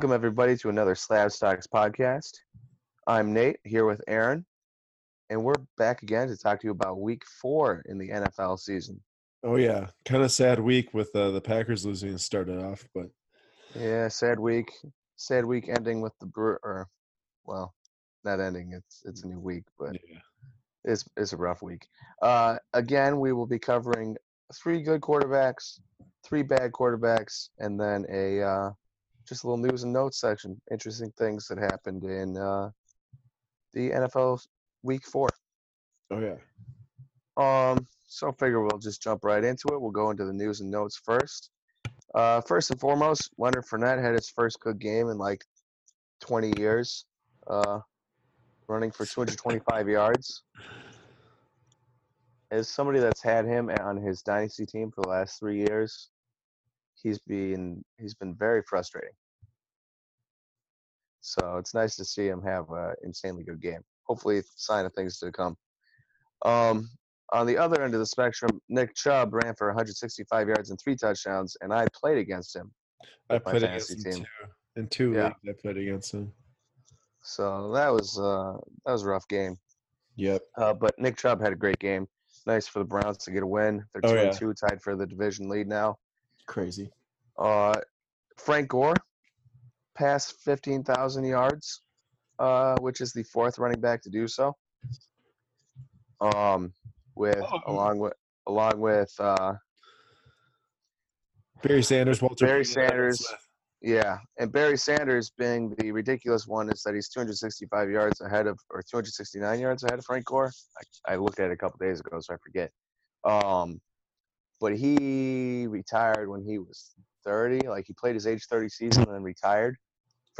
Welcome, everybody, to another Slab Stocks podcast. I'm Nate here with Aaron, and we're back again to talk to you about week four in the NFL season. Oh yeah, kind of sad week with uh, the Packers losing and started off, but Yeah, sad week. Sad week ending with the Brew or well, not ending, it's it's a new week, but yeah, it's it's a rough week. Uh again, we will be covering three good quarterbacks, three bad quarterbacks, and then a uh just a little news and notes section. Interesting things that happened in uh the NFL week four. oh yeah, Um, so I figure we'll just jump right into it. We'll go into the news and notes first. Uh, first and foremost, Leonard Fournette had his first good game in like 20 years, uh, running for 225 yards. As somebody that's had him on his dynasty team for the last three years, he's been he's been very frustrating. So it's nice to see him have an insanely good game. Hopefully, sign of things to come. Um, on the other end of the spectrum, Nick Chubb ran for 165 yards and three touchdowns, and I played against him. I played against him team. too. In two Yeah. leagues, I played against him. So that was uh, that was a rough game. Yep. Uh, but Nick Chubb had a great game. Nice for the Browns to get a win. They're Oh, two yeah. and two, tied for the division lead now. Crazy. Uh, Frank Gore passed 15,000 yards, uh, which is the fourth running back to do so. Um, with Oh. along with along with uh, Barry Sanders, Walter. Barry Payton, Sanders. Smith. Yeah, and Barry Sanders being the ridiculous one is that he's 265 yards ahead of, or 269 yards ahead of Frank Gore. I, I looked at it a couple days ago, so I forget. Um, but he retired when he was 30. Like he played his age 30 season and then retired.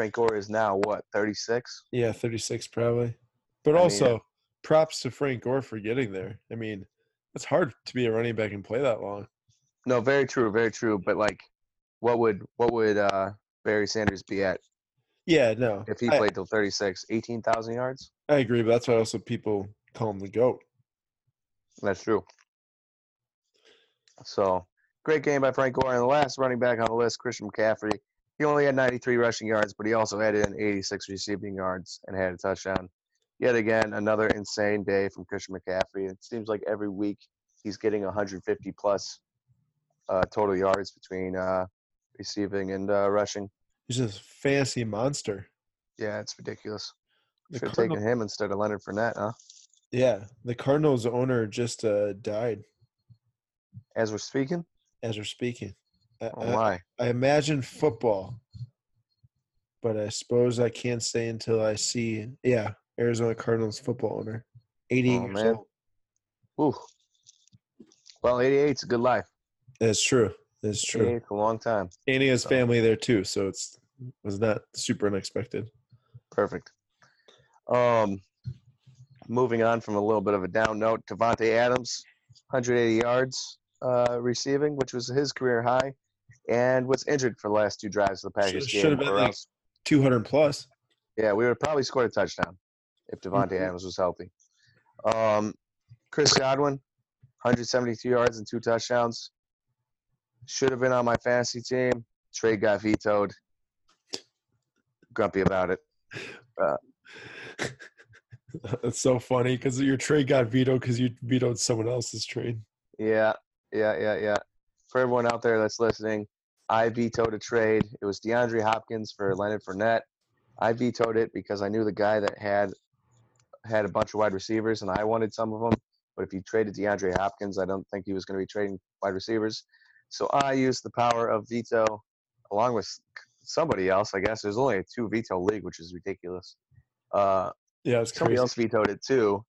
Frank Gore is now what 36. Yeah, thirty-six probably. But I mean, also, props to Frank Gore for getting there. I mean, it's hard to be a running back and play that long. No, very true, very true. But like, what would what would uh, Barry Sanders be at Yeah, no. if he I, played till 36? 18,000 yards. I agree, but that's why also people call him the goat. That's true. So great game by Frank Gore. And the last running back on the list, Christian McCaffrey. He only had 93 rushing yards, but he also had in 86 receiving yards and had a touchdown. Yet again, another insane day from Christian McCaffrey. It seems like every week he's getting 150 plus uh, total yards between uh, receiving and uh, rushing. He's just a fantasy monster. Yeah, it's ridiculous. Should have Cardinal- taken him instead of Leonard Fournette, huh? Yeah, the Cardinals owner just uh, died As we're speaking. as we're speaking. I, Oh my. I imagine football, but I suppose I can't say until I see. Yeah, Arizona Cardinals football owner, 88 Oh, years man. old. Ooh. Well, 88's a good life. That's true. That's true. a long time. And he has family there too, so it's was not super unexpected. Perfect. Um, moving on from a little bit of a down note, Davante Adams, 180 yards uh, receiving, which was his career high, and was injured for the last two drives of the Packers Should- game. should have been like- else- 200 plus. yeah, we would have probably scored a touchdown if Davante Mhm. Adams was healthy. Um, Chris Godwin, 172 yards and two touchdowns. Should have been on my fantasy team. Trade got vetoed. Grumpy about it. That's so funny because your trade got vetoed because you vetoed someone else's trade. Yeah, yeah, yeah, yeah. For everyone out there that's listening, I vetoed a trade. It was DeAndre Hopkins for Leonard Fournette. I vetoed it because I knew the guy that had had a bunch of wide receivers, and I wanted some of them. But if you traded DeAndre Hopkins, I don't think he was going to be trading wide receivers. So I used the power of veto, along with somebody else. I guess there's only a two veto league, which is ridiculous. Uh, Yeah, it's somebody crazy. else vetoed it too,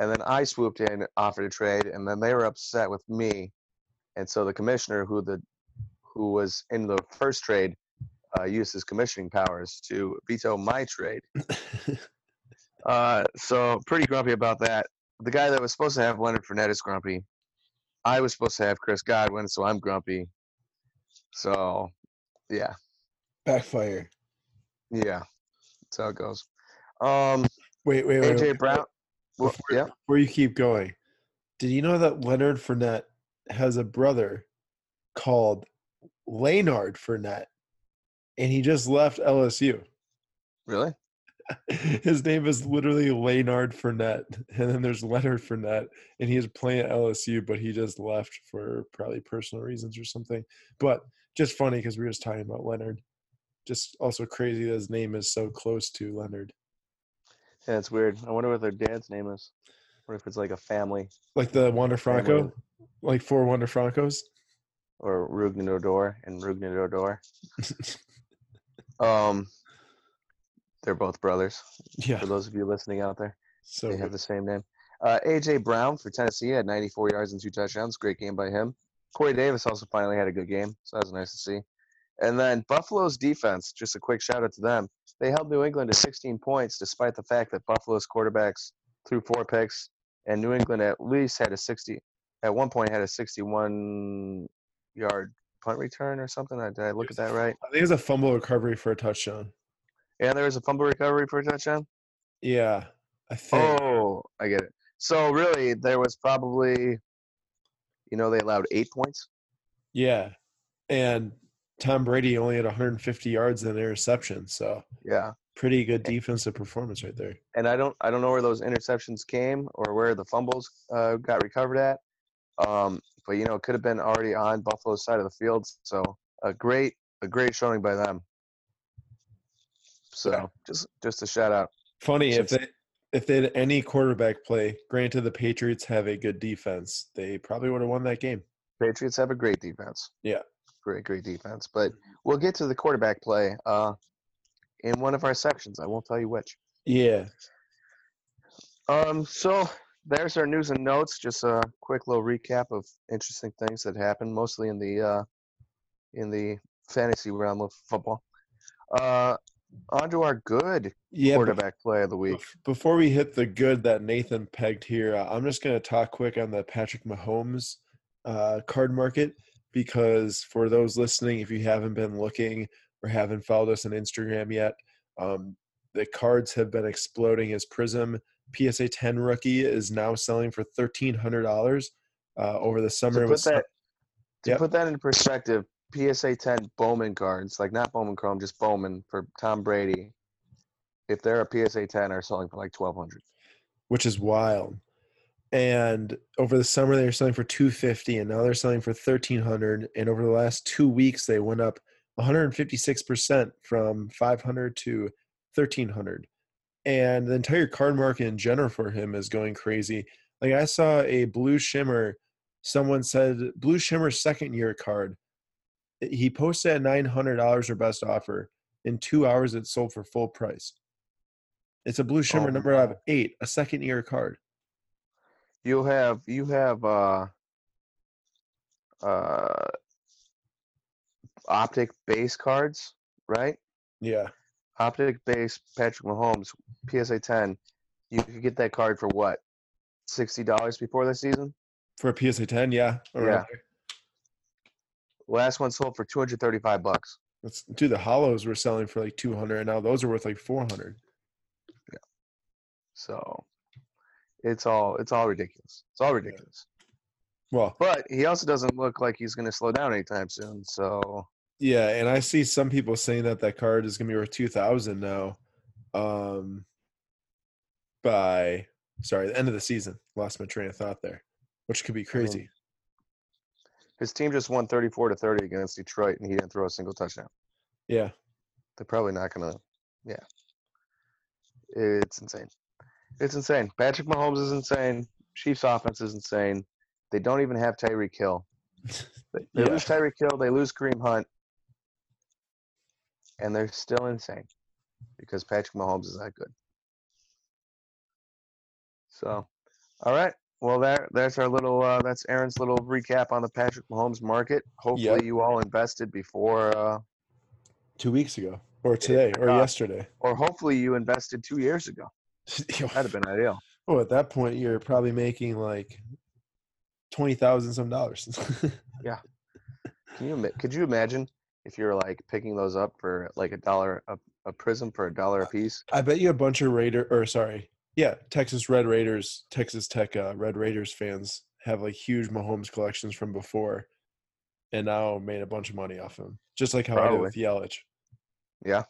and then I swooped in, offered a trade, and then they were upset with me, and so the commissioner, who the who was in the first trade, uh, used his commissioning powers to veto my trade. Uh, so pretty grumpy about that. The guy that was supposed to have Leonard Fournette is grumpy. I was supposed to have Chris Godwin, so I'm grumpy. So, yeah, Backfire. yeah, that's how it goes. Um, Wait, wait, wait. AJ wait. Brown. Well, Before, yeah. before you keep going, did you know that Leonard Fournette has a brother called Lanard Fournette? and he just left LSU. Really? His name is literally Leonard Fournette, and then there's Leonard Fournette, and he is playing at LSU, but he just left for probably personal reasons or something. But just funny because we were just talking about Leonard. Just also crazy that his name is so close to Leonard. Yeah, it's weird. I wonder what their dad's name is. Or if it's like a family Like the Wander Family. Franco, like four Wander Francos. Or Rugnador and Rugnador. um, they're both brothers. Yeah. For those of you listening out there, So they have the same name. Uh, AJ Brown for Tennessee had 94 yards and two touchdowns. Great game by him. Corey Davis also finally had a good game, so that was nice to see. And then Buffalo's defense, just a quick shout out to them. They held New England to 16 points, despite the fact that Buffalo's quarterbacks threw four picks, and New England at least had a 60. At one point, had a 61 yard punt return or something. Did I look at that right? I think it's a fumble recovery for a touchdown. And there was a fumble recovery for a touchdown. Yeah, I think. Oh, I get it. So really, there was probably, you know, they allowed eight points. Yeah, and Tom Brady only had 150 yards and an interception, so Yeah, pretty good defensive performance right there. and I don't, I don't know where those interceptions came or where the fumbles uh, got recovered at. Um, but you know, it could have been already on Buffalo's side of the field. So a great, a great showing by them. So Yeah. just, just a shout out. Funny if they if they had any quarterback play. Granted, the Patriots have a good defense. They probably would have won that game. Patriots have a great defense. Yeah. Great, great defense. But we'll get to the quarterback play uh, in one of our sections. I won't tell you which. Yeah, Um, so there's our news and notes. Just a quick little recap of interesting things that happened, mostly in the uh, in the fantasy realm of football. Uh, on to our good yeah. quarterback play of the week. Before we hit the good that Nathan pegged here, uh, I'm just going to talk quick on the Patrick Mahomes uh, card market because for those listening, if you haven't been looking or haven't followed us on Instagram yet, um, the cards have been exploding. as Prizm PSA 10 rookie is now selling for $1,300 uh, over the summer. To put was that to Yep. put that into perspective, PSA 10 Bowman cards, like not Bowman Chrome, just Bowman for Tom Brady. If they're a PSA 10, are selling for like 1200. which is wild. And over the summer they were selling for 250 and now they're selling for 1300 and over the last 2 weeks they went up 156% from 500 to 1300. And the entire card market in general for him is going crazy. Like I saw a blue shimmer someone said blue shimmer second year card. He posted at $900 or best offer. In 2 hours it sold for full price. It's a blue shimmer Oh, number out of eight, a second year card. You have you have uh uh optic base cards, right? Yeah. Optic base Patrick Mahomes PSA 10. You could get that card for what? Sixty dollars before the season. For a PSA 10, yeah. Yeah. there. Last one sold for two hundred thirty-five bucks. Let's do the hollows were selling for like 200 and now those are worth like 400. Yeah. So it's all it's all ridiculous. It's all ridiculous. Well, But he also doesn't look like he's going to slow down anytime soon. So yeah, and I see some people saying that that card is going to be worth 2000 now. Um by sorry, the end of the season. Lost my train of thought there, which could be crazy. his team just won thirty-four to thirty against Detroit, and he didn't throw a single touchdown. Yeah. They're probably not going to. Yeah, it's insane. It's insane. Patrick Mahomes is insane. Chiefs offense is insane. They don't even have Tyreek Hill. They, they Yeah. lose Tyreek Hill. They lose Kareem Hunt, and they're still insane because Patrick Mahomes is that good. So, all right. Well, that that's our little uh, that's Aaron's little recap on the Patrick Mahomes market. Hopefully, Yep. you all invested before, uh, 2 weeks ago or today or Uh, yesterday. or hopefully you invested two years ago. That'd have been ideal. oh, at that point you're probably making like 20,000 some dollars. Yeah. Can you could you imagine if you're like picking those up for like a dollar a, a Prizm for a dollar a piece? I bet you a bunch of Raider or sorry, yeah, Texas Red Raiders, Texas Tech uh, Red Raiders fans have like huge Mahomes collections from before, and now made a bunch of money off him, just like how I did with Yelich. Yeah,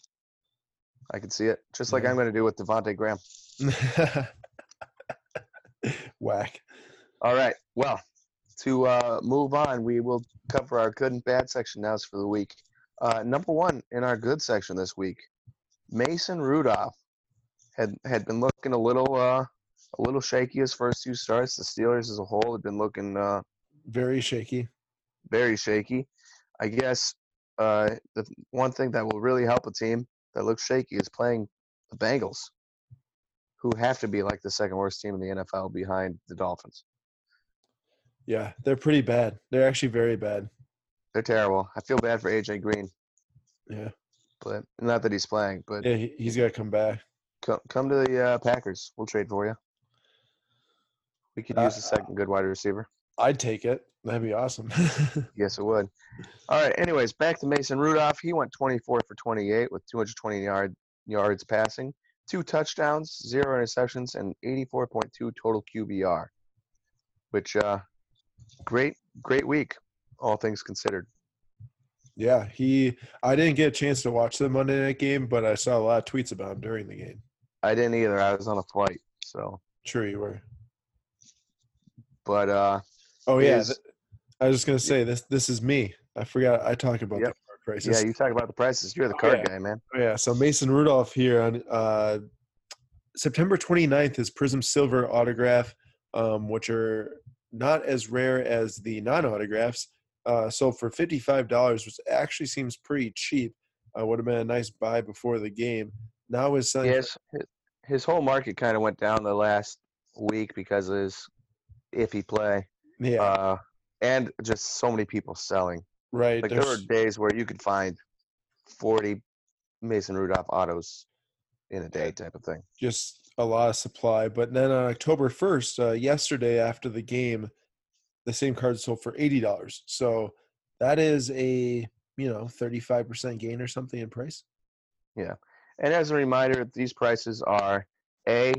I can see it. Just like Yeah. I'm going to do with Devonte Graham. Whack. All right. Well, to uh, move on, we will cover our good and bad section now for the week. Uh, number one in our good section this week, Mason Rudolph had had been looking a little uh, a little shaky his first two starts. The Steelers as a whole had been looking uh, Very shaky. very shaky. I guess uh, the one thing that will really help a team that looks shaky is playing the Bengals, who have to be like the second worst team in the NFL behind the Dolphins. Yeah, they're pretty bad. They're actually very bad. They're terrible. I feel bad for AJ Green, Yeah. but not that he's playing. But Yeah, he, he's got to come back. come come to the uh, Packers. We'll trade for you. We could Uh, use a second good wide receiver. I'd take it. That'd be awesome. Yes, it would. All right. Anyways, back to Mason Rudolph. He went 24 for 28 with 220 yard yards passing, two touchdowns, zero interceptions, and 84.2 total QBR. Which, uh, great, great week, all things considered. yeah, he. I didn't get a chance to watch the Monday night game, but I saw a lot of tweets about him during the game. I didn't either. I was on a flight, so. Sure, you were. But uh, Oh yeah, Is- I was just gonna say this. This is me. I forgot. I talked about Yep. the crisis. yeah, you talk about the prices. You're the Oh, card yeah. guy, man. Oh, yeah. So Mason Rudolph here on uh, September 29th is Prizm Silver autograph, um, which are not as rare as the non-autographs. Uh, sold for fifty-five dollars, which actually seems pretty cheap. Uh, would have been a nice buy before the game. Now is selling. for- Yes, his, his whole market kind of went down the last week because of his iffy play. yeah, uh, and just so many people selling. right. Like there were days where you could find forty Mason Rudolph autos in a day, type of thing. just a lot of supply. But then on October 1st, uh, yesterday after the game, the same card sold for eighty dollars. So that is a you know thirty five percent gain or something in price. Yeah. And as a reminder, these prices are a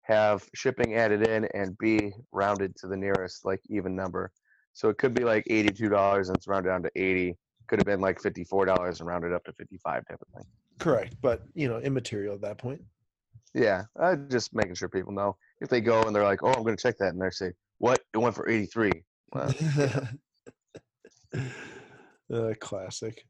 have shipping added in, and b rounded to the nearest like even number. So it could be like eighty-two dollars and it's rounded down to eighty. Could have been like fifty-four dollars and rounded up to fifty-five, type of thing. Correct, but you know immaterial at that point. Yeah, uh, just making sure people know if they go and they're like, "Oh, I'm going to check that," and they say, "What? It went for 83." Well, uh, classic.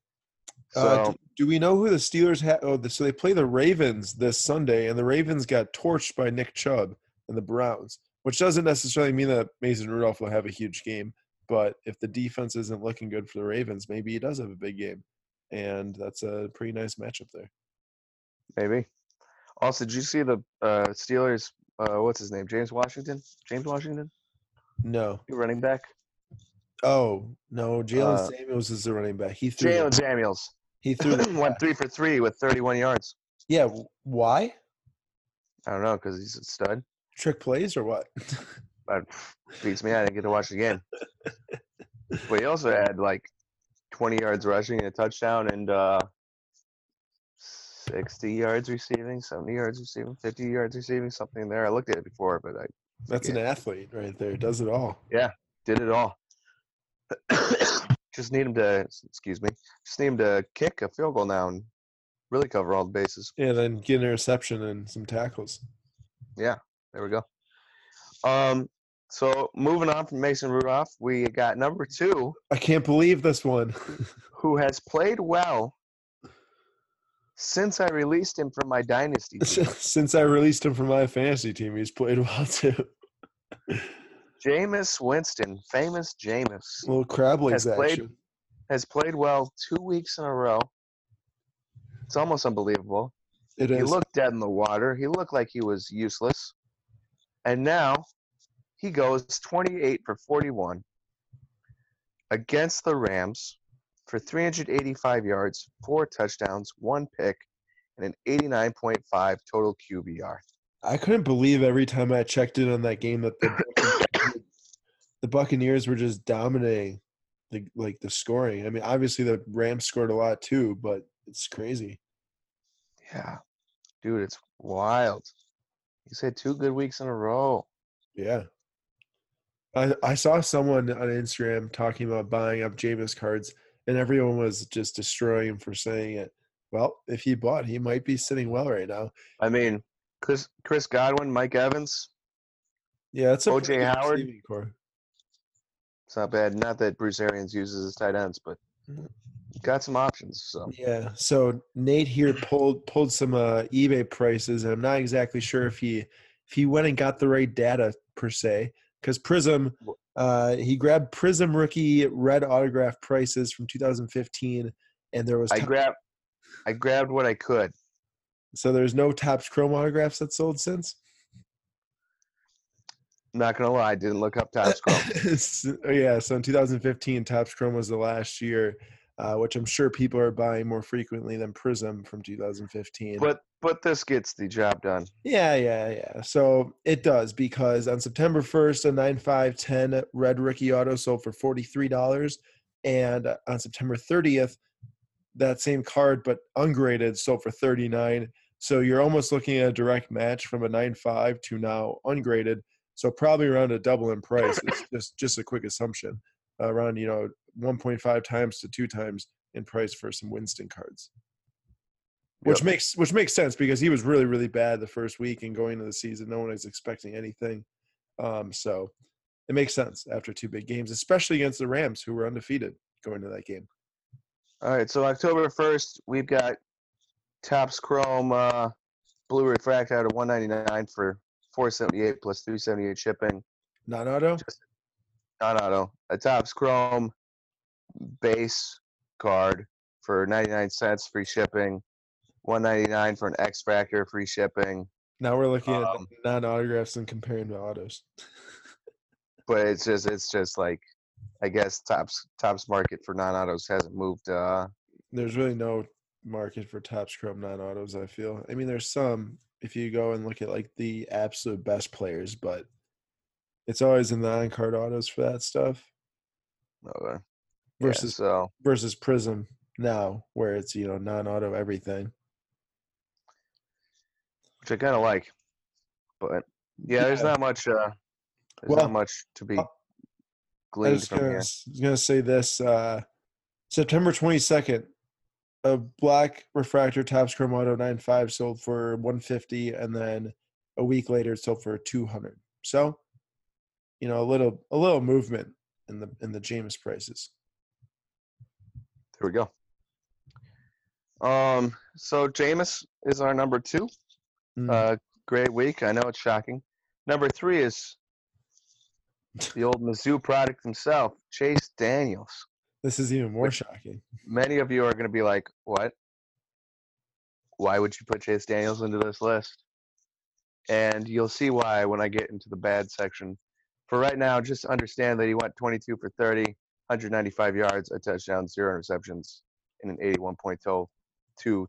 so uh, do, do we know who the Steelers have? Oh, the, so they play the Ravens this Sunday, and the Ravens got torched by Nick Chubb and the Browns, which doesn't necessarily mean that Mason Rudolph will have a huge game. But if the defense isn't looking good for the Ravens, maybe he does have a big game, and that's a pretty nice matchup there. maybe. Also, did you see the uh, Steelers? Uh, what's his name? James Washington. James Washington, No, running back. oh no, Jaylen Uh, Samuels is the running back. He threw. Jaylen Samuels he threw. went three for three with 31 yards. Yeah, why? I don't know because he's a stud. Trick plays or what? But beats me. I didn't get to watch the game. but he also had like 20 yards rushing and a touchdown and uh, 60 yards receiving, 70 yards receiving, 50 yards receiving, something there. I looked at it before, but I That's an athlete right there. Does it all. Yeah, did it all. just need him to, excuse me, just need him to kick a field goal now and really cover all the bases. Yeah, then get an interception and some tackles. Yeah, there we go. Um, so moving on from Mason Rudolph, we got number two, I can't believe this one. who has played well since I released him from my dynasty. team. Since I released him from my fantasy team, he's played well too. Jameis Winston, famous Jameis, little crab legs Has played- action. has played well two weeks in a row. It's almost unbelievable. It He is. looked dead in the water. He looked like he was useless. And now he goes 28 for 41 against the Rams for 385 yards, four touchdowns, one pick, and an 89.5 total QBR. I couldn't believe every time I checked in on that game that the Buccaneers, the Buccaneers were just dominating the like the scoring. I mean, obviously the Rams scored a lot too, but it's crazy. Yeah. Dude, it's wild. He's had two good weeks in a row. Yeah. I I saw someone on Instagram talking about buying up Jameis cards, and everyone was just destroying him for saying it. Well, if he bought, he might be sitting well right now. I mean, Chris Chris Godwin, Mike Evans. Yeah, that's a O.J. Howard? core. It's not bad. Not that Bruce Arians uses his tight ends, but Mhm. got some options. So Yeah. So Nate here pulled pulled some uh, eBay prices, and I'm not exactly sure if he if he went and got the right data per se, because Prizm, uh, he grabbed Prizm rookie red autograph prices from 2015, and there was I top- grabbed I grabbed what I could. so there's no Topps Chrome autographs that sold since. Not gonna lie, I didn't look up Topps Chrome. So- yeah, so in 2015, Topps Chrome was the last year, uh, which I'm sure people are buying more frequently than Prizm from 2015. but but this gets the job done. Yeah, yeah, yeah. So it does because on September 1st, a 9510 red rookie auto sold for $43. And on September 30th, that same card, but ungraded, sold for 39 So you're almost looking at a direct match from a 9.5 to now ungraded. So probably around a double in price. It's just just a quick assumption. Around, you know, 1.5 times to two times in price for some Winston cards which Yep. makes which makes sense because he was really really bad the first week and going into the season no one was expecting anything um so it makes sense after two big games especially against the rams who were undefeated going to that game All right, so October first, we've got Topps Chrome uh, Blue Refract out of 199 for 478 plus 378 shipping. non auto Non-auto. A Topps Chrome base card for 99 cents, free shipping. 199 for an X Factor, free shipping. now we're looking at Um, non autographs and comparing to autos But it's just it's just like I guess Topps Topps market for non-autos hasn't moved. Uh, there's really no market for Topps Chrome non autos i feel i mean there's some if you go and look at like the absolute best players but it's always in the on card autos for that stuff uh, yeah, versus so versus Prizm now, where it's you know non-auto everything. which I kind of like. But yeah, there's not much. Uh, there's Well, not much to be uh, I gleaned was from gonna, was gonna say this: uh, September twenty second, a black refractor Topps Chrome Auto 95 sold for one fifty, and then a week later it sold for two hundred. So, you know, a little a little movement in the in the Jameis prices. Here we go. Um, so Jameis is our number two. Mm. Uh, great week. I know it's shocking. Number three is the old Mizzou product himself, Chase Daniels. this is even more shocking. Many of you are going to be like, "What? Why would you put Chase Daniels into this list?" And you'll see why when I get into the bad section. For right now, just understand that he went 22 for 30, 195 yards, a touchdown, zero interceptions, and an 81.2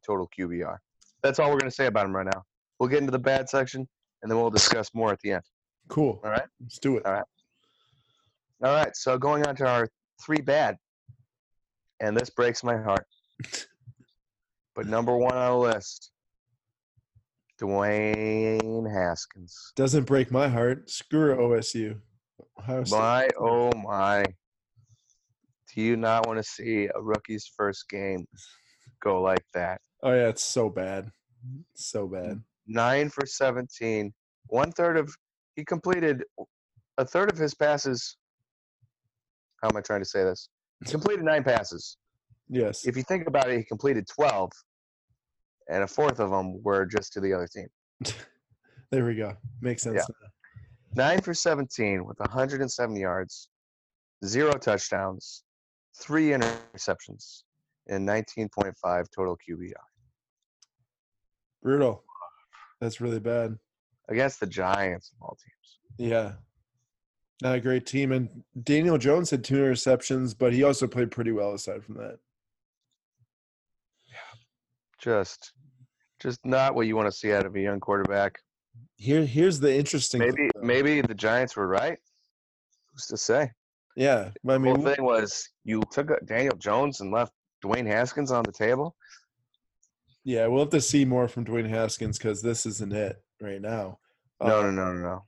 total QBR. That's all we're going to say about him right now. We'll get into the bad section, and then we'll discuss more at the end. Cool. All right. Let's do it. All right. All right. So going on to our three bad, and this breaks my heart. but number one on the list, Dwayne Haskins. Doesn't break my heart. Screw OSU. My oh my! Do you not want to see a rookie's first game go like that? Oh yeah, it's so bad. So bad. Nine for 17. One third of he completed a third of his passes. How am I trying to say this? He completed nine passes. Yes. if you think about it, he completed 12, and a fourth of them were just to the other team. There we go. Makes sense. Yeah. Nine for 17 with 107 yards, zero touchdowns, three interceptions, and 19.5 total QBR Brutal. That's really bad. against the Giants of all teams. Yeah. Not a great team. And Daniel Jones had two interceptions, but he also played pretty well aside from that. Just, just not what you want to see out of a young quarterback. Here here's the interesting Maybe, thing, maybe the Giants were right. Who's to say? Yeah. I The whole thing was you took Daniel Jones and left Dwayne Haskins on the table. yeah, we'll have to see more from Dwayne Haskins because this isn't it right now. No, Uh, no, no, no, no.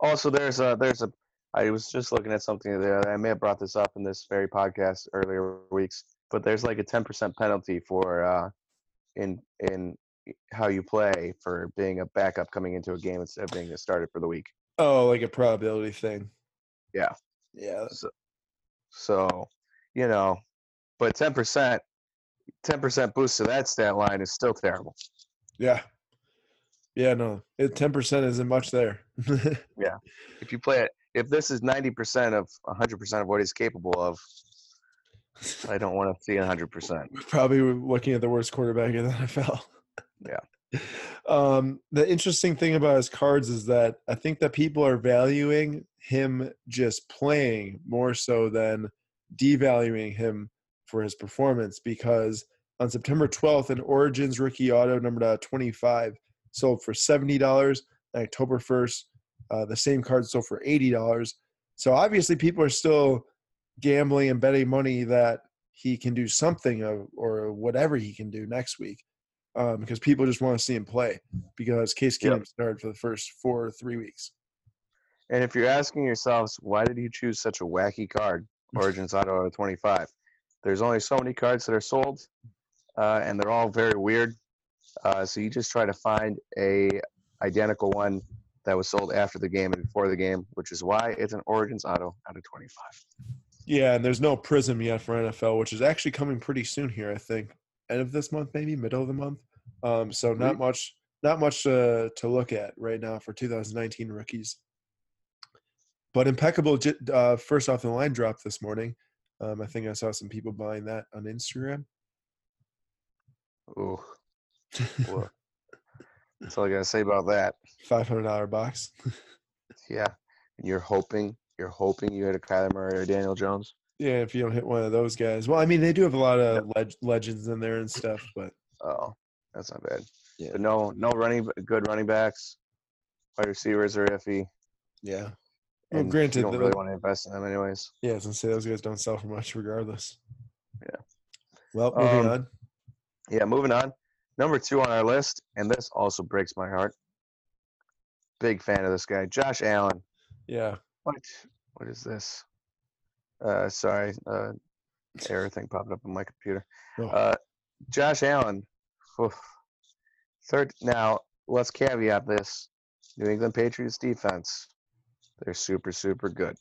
Also, there's a there's a. I was just looking at something there. I may have brought this up in this very podcast earlier weeks, but there's like a 10% penalty for uh, in in how you play for being a backup coming into a game instead of being a starter for the week. Oh, like a probability thing. Yeah. Yeah. So, so you know, but ten percent, ten percent boost to that stat line is still terrible. Yeah. Yeah, no. Ten percent isn't much there. Yeah, if you play it, if this is ninety percent of hundred percent of what he's capable of, I don't want to see hundred percent. Probably looking at the worst quarterback in the NFL. Yeah. Um, the interesting thing about his cards is that I think that people are valuing him just playing more so than devaluing him for his performance because on September 12th, an Origins rookie auto numbered out 25 sold for $70. On October 1st, uh, the same card sold for $80. So obviously, people are still gambling and betting money that he can do something of, or whatever he can do next week um, because people just want to see him play because Case Yep. Keenum started for the first four or three weeks. And if you're asking yourselves, why did you choose such a wacky card, Origins Auto of 25? There's only so many cards that are sold, uh, and they're all very weird. Uh, so you just try to find a identical one that was sold after the game and before the game, which is why it's an Origins Auto out of 25. Yeah, and there's no Prizm yet for NFL, which is actually coming pretty soon here. I think end of this month, maybe middle of the month. Um, so not much, not much uh, to look at right now for 2019 rookies. But impeccable uh, first off the line drop this morning. Um, I think I saw some people buying that on Instagram. Oh, well, that's all I gotta say about that. Five hundred dollar box. Yeah, and you're hoping, you're hoping you had a Kyler Murray or Daniel Jones. Yeah, if you don't hit one of those guys. Well, I mean, they do have a lot of leg- legends in there and stuff, but Oh, that's not bad. Yeah. But no, no running, good running backs. Wide receivers are iffy. yeah. Well, granted, you don't really want to invest in them anyways. Yeah, gonna say those guys don't sell for much regardless. Yeah. Well, moving Um, on. Yeah, moving on. Number two on our list, and this also breaks my heart. Big fan of this guy, Josh Allen. Yeah. What? What is this? Uh, sorry, uh, error thing popped up on my computer. Uh, Josh Allen. oof. Third. Now let's caveat this: New England Patriots defense. They're super, super good.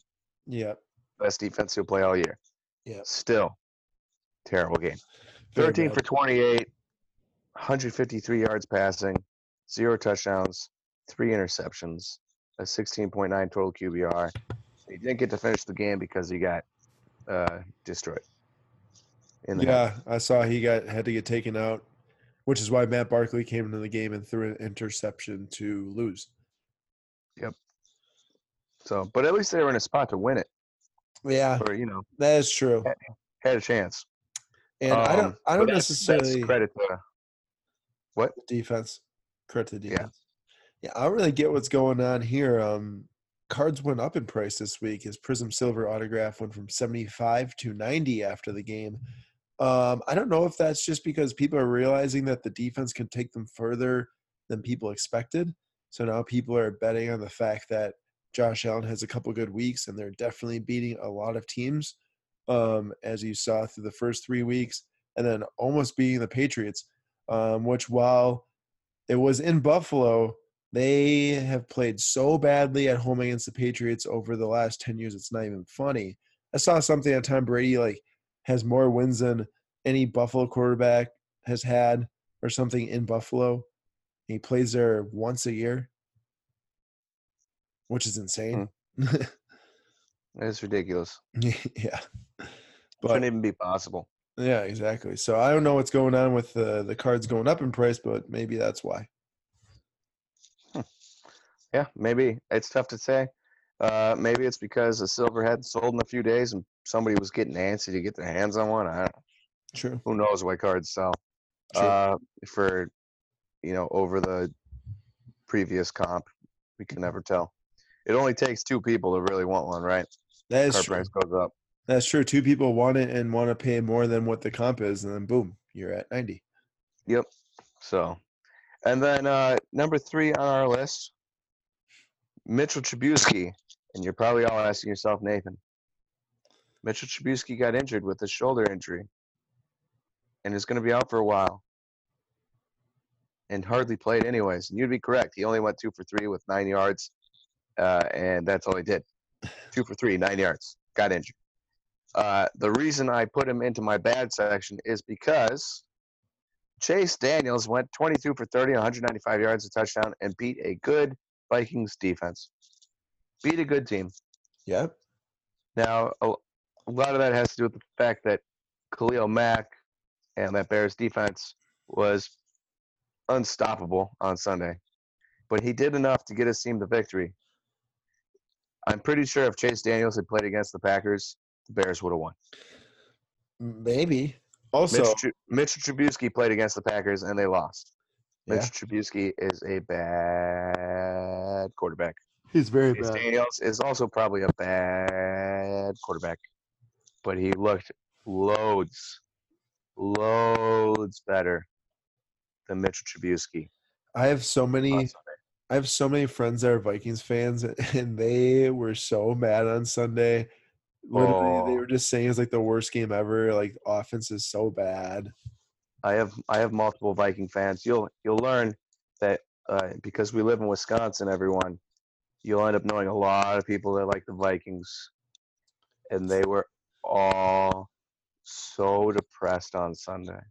Yeah. Best defense you'll play all year. Yeah. Still, terrible game. Very 13 bad. for 28, 153 yards passing, zero touchdowns, three interceptions, a 16.9 total QBR. He didn't get to finish the game because he got uh, destroyed. In the head. Yeah, I saw he got had to get taken out, which is why Matt Barkley came into the game and threw an interception to lose. Yep. So, but at least they were in a spot to win it, Yeah, or you know, that is true. had a chance. And I don't Um, I don't that's- necessarily that's credit to what? defense. Credit to Yeah. defense. Yeah. I don't really get what's going on here. Um, cards went up in price this week. His Prizm Silver autograph went from 75 to 90 after the game. Um, I don't know if that's just because people are realizing that the defense can take them further than people expected. So now people are betting on the fact that Josh Allen has a couple good weeks and they're definitely beating a lot of teams, um, as you saw through the first three weeks, and then almost beating the Patriots, um, which while it was in Buffalo, they have played so badly at home against the Patriots over the last 10 years, it's not even funny. I saw something on Tom Brady like has more wins than any Buffalo quarterback has had or something in Buffalo. He plays there once a year, which is hmm. insane. It's ridiculous. yeah. But Shouldn't even be possible. yeah, exactly. So I don't know what's going on with the the cards going up in price, but maybe that's why. Yeah, maybe it's tough to say. Uh, maybe it's because the silver hadn't sold in a few days and somebody was getting antsy to get their hands on one. I don't know. True. Who knows what cards sell True. uh, for you know over the previous comp? We can never tell. It only takes two people to really want one, right? that is Card true. price goes up. That's true. Two people want it and want to pay more than what the comp is, and then boom, you're at 90. Yep. So, and then uh, number three on our list, Mitchell Trubisky, and you're probably all asking yourself, Nathan. Mitchell Trubisky got injured with a shoulder injury, and is going to be out for a while. and hardly played anyways. And you'd be correct. He only went two for three with nine yards, uh, and that's all he did. Two for three, nine yards. Got injured. Uh, the reason I put him into my bad section is because Chase Daniels went 22 for 30, 195 yards, a touchdown, and beat a good Vikings defense. Beat a good team. Yep. Now, a, a lot of that has to do with the fact that Khalil Mack and that Bears defense was unstoppable on Sunday. But he did enough to get his team the victory. I'm pretty sure if Chase Daniels had played against the Packers, the Bears would have won. Maybe. Also, Mitch, Mitch Trubisky played against the Packers and they lost. Mitch Yeah. Trubisky is a bad quarterback. he's very Chase Daniels is also probably a bad quarterback, but he looked loads, loads better than Mitch Trubisky. I have so many I have so many friends that are Vikings fans, and they were so mad on Sunday. Literally, they Oh. were just saying it's like the worst game ever. Like offense is so bad. I have I have multiple Viking fans. You'll you'll learn that uh, because we live in Wisconsin, everyone, you'll end up knowing a lot of people that like the Vikings, and they were all so depressed on Sunday.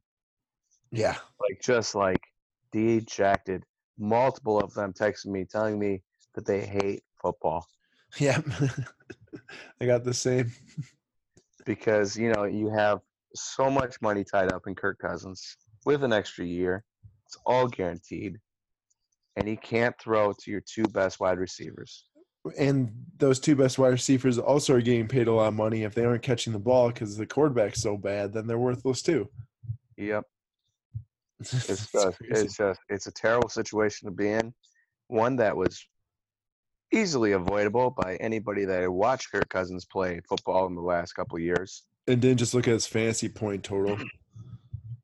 Yeah, like just like dejected. Multiple of them texted me telling me that they hate football yeah. I got the same. because you know you have so much money tied up in Kirk Cousins with an extra year. It's all guaranteed, and he can't throw to your two best wide receivers. And those two best wide receivers also are getting paid a lot of money. If they aren't catching the ball because the quarterback's so bad, then they're worthless too. Yep, it's just it's just it's a terrible situation to be in. One that was easily avoidable by anybody that had watched Kirk Cousins play football in the last couple of years. And then just look at his fantasy point total.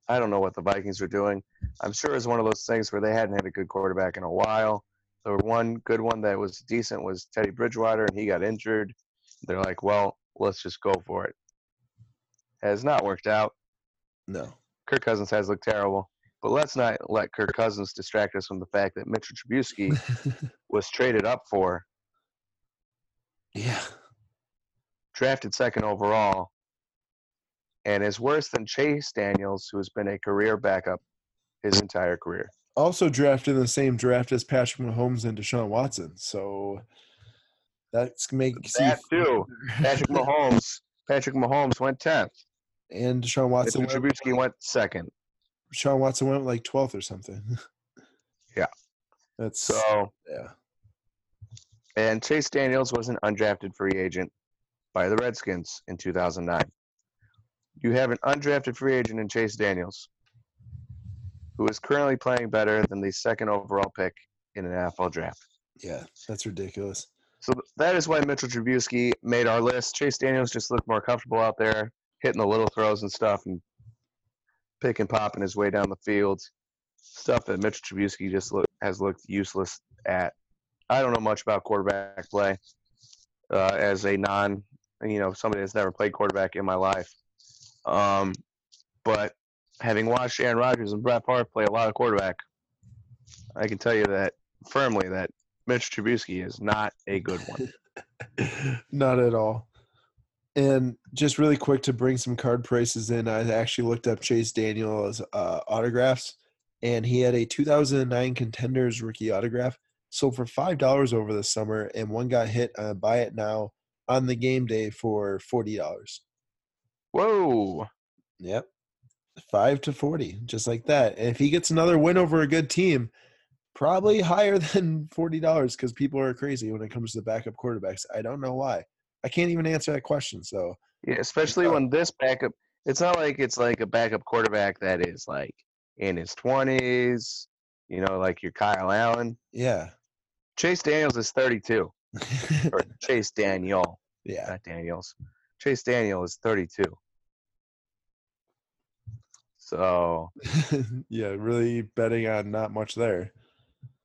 I don't know what the Vikings are doing. I'm sure it's one of those things where they hadn't had a good quarterback in a while. The one good one that was decent was Teddy Bridgewater, and he got injured. They're like, well, let's just go for it. Has not worked out. No. Kirk Cousins has looked terrible. But let's not let Kirk Cousins distract us from the fact that Mitchell Trubisky was traded up for, yeah. drafted second overall, and is worse than Chase Daniels, who has been a career backup his entire career. Also drafted in the same draft as Patrick Mahomes and Deshaun Watson. So that's makes That too. Patrick Mahomes. Patrick Mahomes went tenth. and Deshaun Watson Mitchell went, went second. Deshaun Watson went like twelfth or something. Yeah. That's So yeah. and Chase Daniels was an undrafted free agent by the Redskins in 2009. You have an undrafted free agent in Chase Daniels, who is currently playing better than the second overall pick in an NFL draft. Yeah. That's ridiculous. So that is why Mitchell Trubisky made our list. Chase Daniels just looked more comfortable out there, hitting the little throws and stuff, and pick and popping his way down the field. Stuff that Mitchell Trubisky just look, has looked useless at. I don't know much about quarterback play uh, as a non, you know, somebody that's never played quarterback in my life. Um, but having watched Aaron Rodgers and Brett Favre play a lot of quarterback, I can tell you that firmly that Mitch Trubisky is not a good one. Not at all. And just really quick to bring some card prices in, I actually looked up Chase Daniels uh, autographs, and he had a 2009 Contenders rookie autograph sold for five dollars over the summer, and one got hit uh, buy it now on the game day for forty dollars. Whoa. Yep, five to forty, just like that. And if he gets another win over a good team, probably higher than forty dollars because people are crazy when it comes to backup quarterbacks. I don't know why. I can't even answer that question. So Yeah, especially when this backup it's not like it's like a backup quarterback that is like in his twenties, you know, like your Kyle Allen. yeah, Chase Daniels is thirty two. Or Chase Daniel, yeah, not Daniels. Chase Daniel is thirty two. So yeah. Really betting on not much there.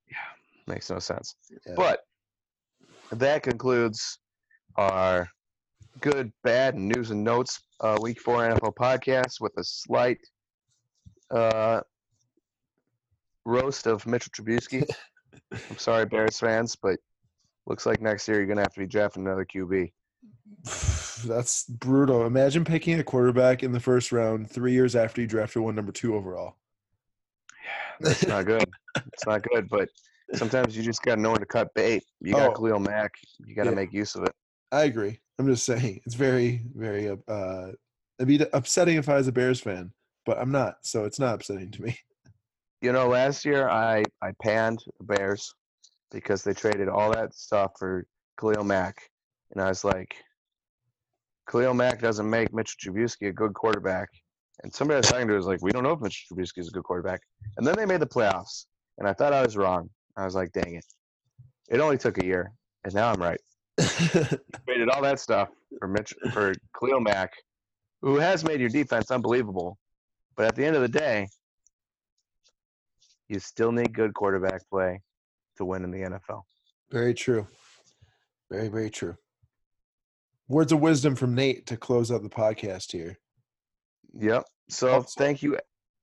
Yeah, makes no sense. Yeah. But that concludes our good, bad and news and notes uh, week four NFL podcast with a slight uh, roast of Mitchell Trubisky. I'm sorry, Bears fans, but looks like next year you're gonna have to be drafting another QB. That's brutal. Imagine picking a quarterback in the first round three years after you drafted one number two overall. Yeah. It's not good. it's not good, but sometimes you just gotta know when to cut bait. You got Oh. Khalil Mack. You gotta Yeah. make use of it. I agree. I'm just saying it's very, very. Uh, it'd be upsetting if I was a Bears fan, but I'm not, so it's not upsetting to me. You know, last year I I panned the Bears because they traded all that stuff for Khalil Mack, and I was like, Khalil Mack doesn't make Mitchell Trubisky a good quarterback. And somebody I was talking to was like, we don't know if Mitchell Trubisky is a good quarterback. And then they made the playoffs, and I thought I was wrong. I was like, dang it. It only took a year, and now I'm right. Traded all that stuff for Mitch for Khalil Mack, who has made your defense unbelievable. But at the end of the day, you still need good quarterback play to win in the NFL. very true. Very, very true. Words of wisdom from Nate to close out the podcast here. Yep. So thank you.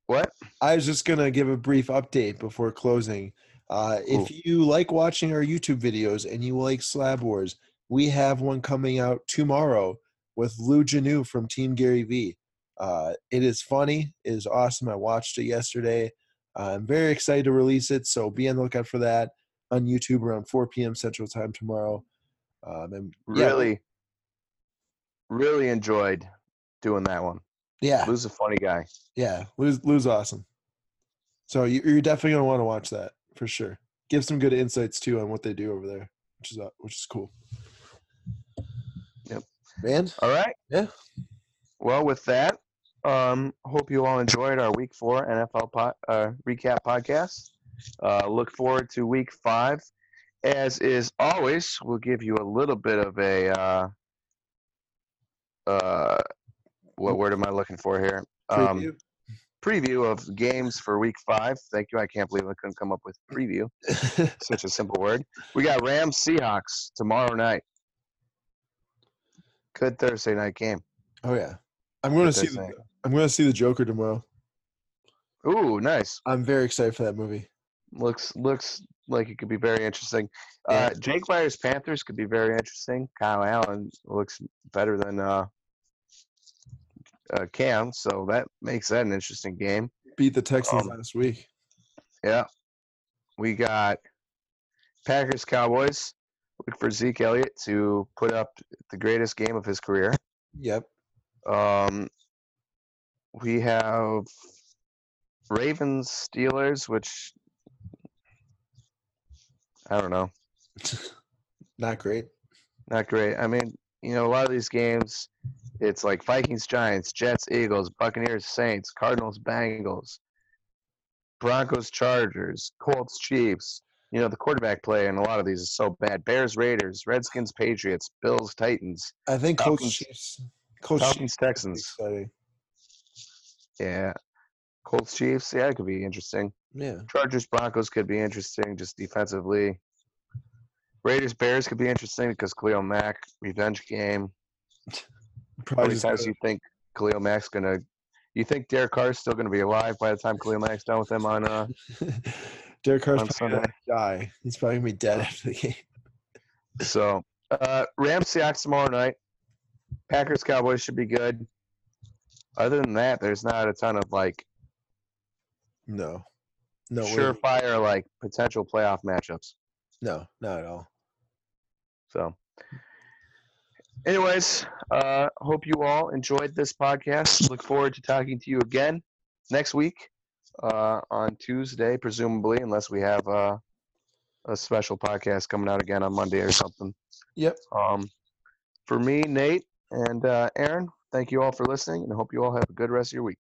What? I was just gonna give a brief update before closing. Uh, if you like watching our YouTube videos and you like Slab Wars, we have one coming out tomorrow with Lou Janu from Team Gary V. Uh, it is funny. It is awesome. I watched it yesterday. I'm very excited to release it, so be on the lookout for that on YouTube around 4 p.m. Central Time tomorrow. Um, and yeah, Really, enjoyed doing that one. yeah, Lou's a funny guy. yeah. Lou's, Lou's awesome. So you, you're definitely gonna want to watch that for sure. Give some good insights too on what they do over there, which is uh, which is cool. Yep. Man, All right. Yeah. Well, with that, um, hope you all enjoyed our Week Four NFL po- uh, recap podcast. Uh, look forward to Week Five. As is always, we'll give you a little bit of a uh, uh, what word am I looking for here? Um, preview. preview of games for Week Five. Thank you. I can't believe I couldn't come up with preview. Such a simple word. We got Rams Seahawks tomorrow night. Good Thursday night game. oh yeah, I'm going to Good see. The, I'm going to see the Joker tomorrow. Ooh, nice. I'm very excited for that movie. Looks looks like it could be very interesting. Uh, Jaguars Panthers could be very interesting. Kyle Allen looks better than uh, uh, Cam, so that makes that an interesting game. Beat the Texans Um, last week. Yeah, we got Packers Cowboys. Look for Zeke Elliott to put up the greatest game of his career. Yep. Um, we have Ravens Steelers, which I don't know, Not great. not great. I mean, you know, a lot of these games, it's like Vikings Giants, Jets Eagles, Buccaneers Saints, Cardinals Bengals, Broncos Chargers, Colts Chiefs. You know, the quarterback play in a lot of these is so bad. Bears Raiders, Redskins Patriots, Bills Titans, I think Coach Falcons- Chiefs. Coach Falcons Chiefs Texans. Yeah. Colts Chiefs, yeah, it could be interesting. Yeah. Chargers Broncos could be interesting just defensively. Raiders Bears could be interesting because Khalil Mack revenge game. How Probably many times do you think Khalil Mack's gonna? You think Derek Carr's still gonna be alive by the time Khalil Mack's done with him on? Uh, Derek Carr's on probably gonna die. He's probably gonna be dead after the game. so uh, Rams Seahawks tomorrow night. Packers Cowboys should be good. Other than that, there's not a ton of like No. No. surefire like potential playoff matchups. No, not at all. So, anyways, uh, hope you all enjoyed this podcast. Look forward to talking to you again next week uh, on Tuesday, presumably, unless we have uh, a special podcast coming out again on Monday or something. Yep. Um, for me, Nate, and uh, Aaron, thank you all for listening, and hope you all have a good rest of your week.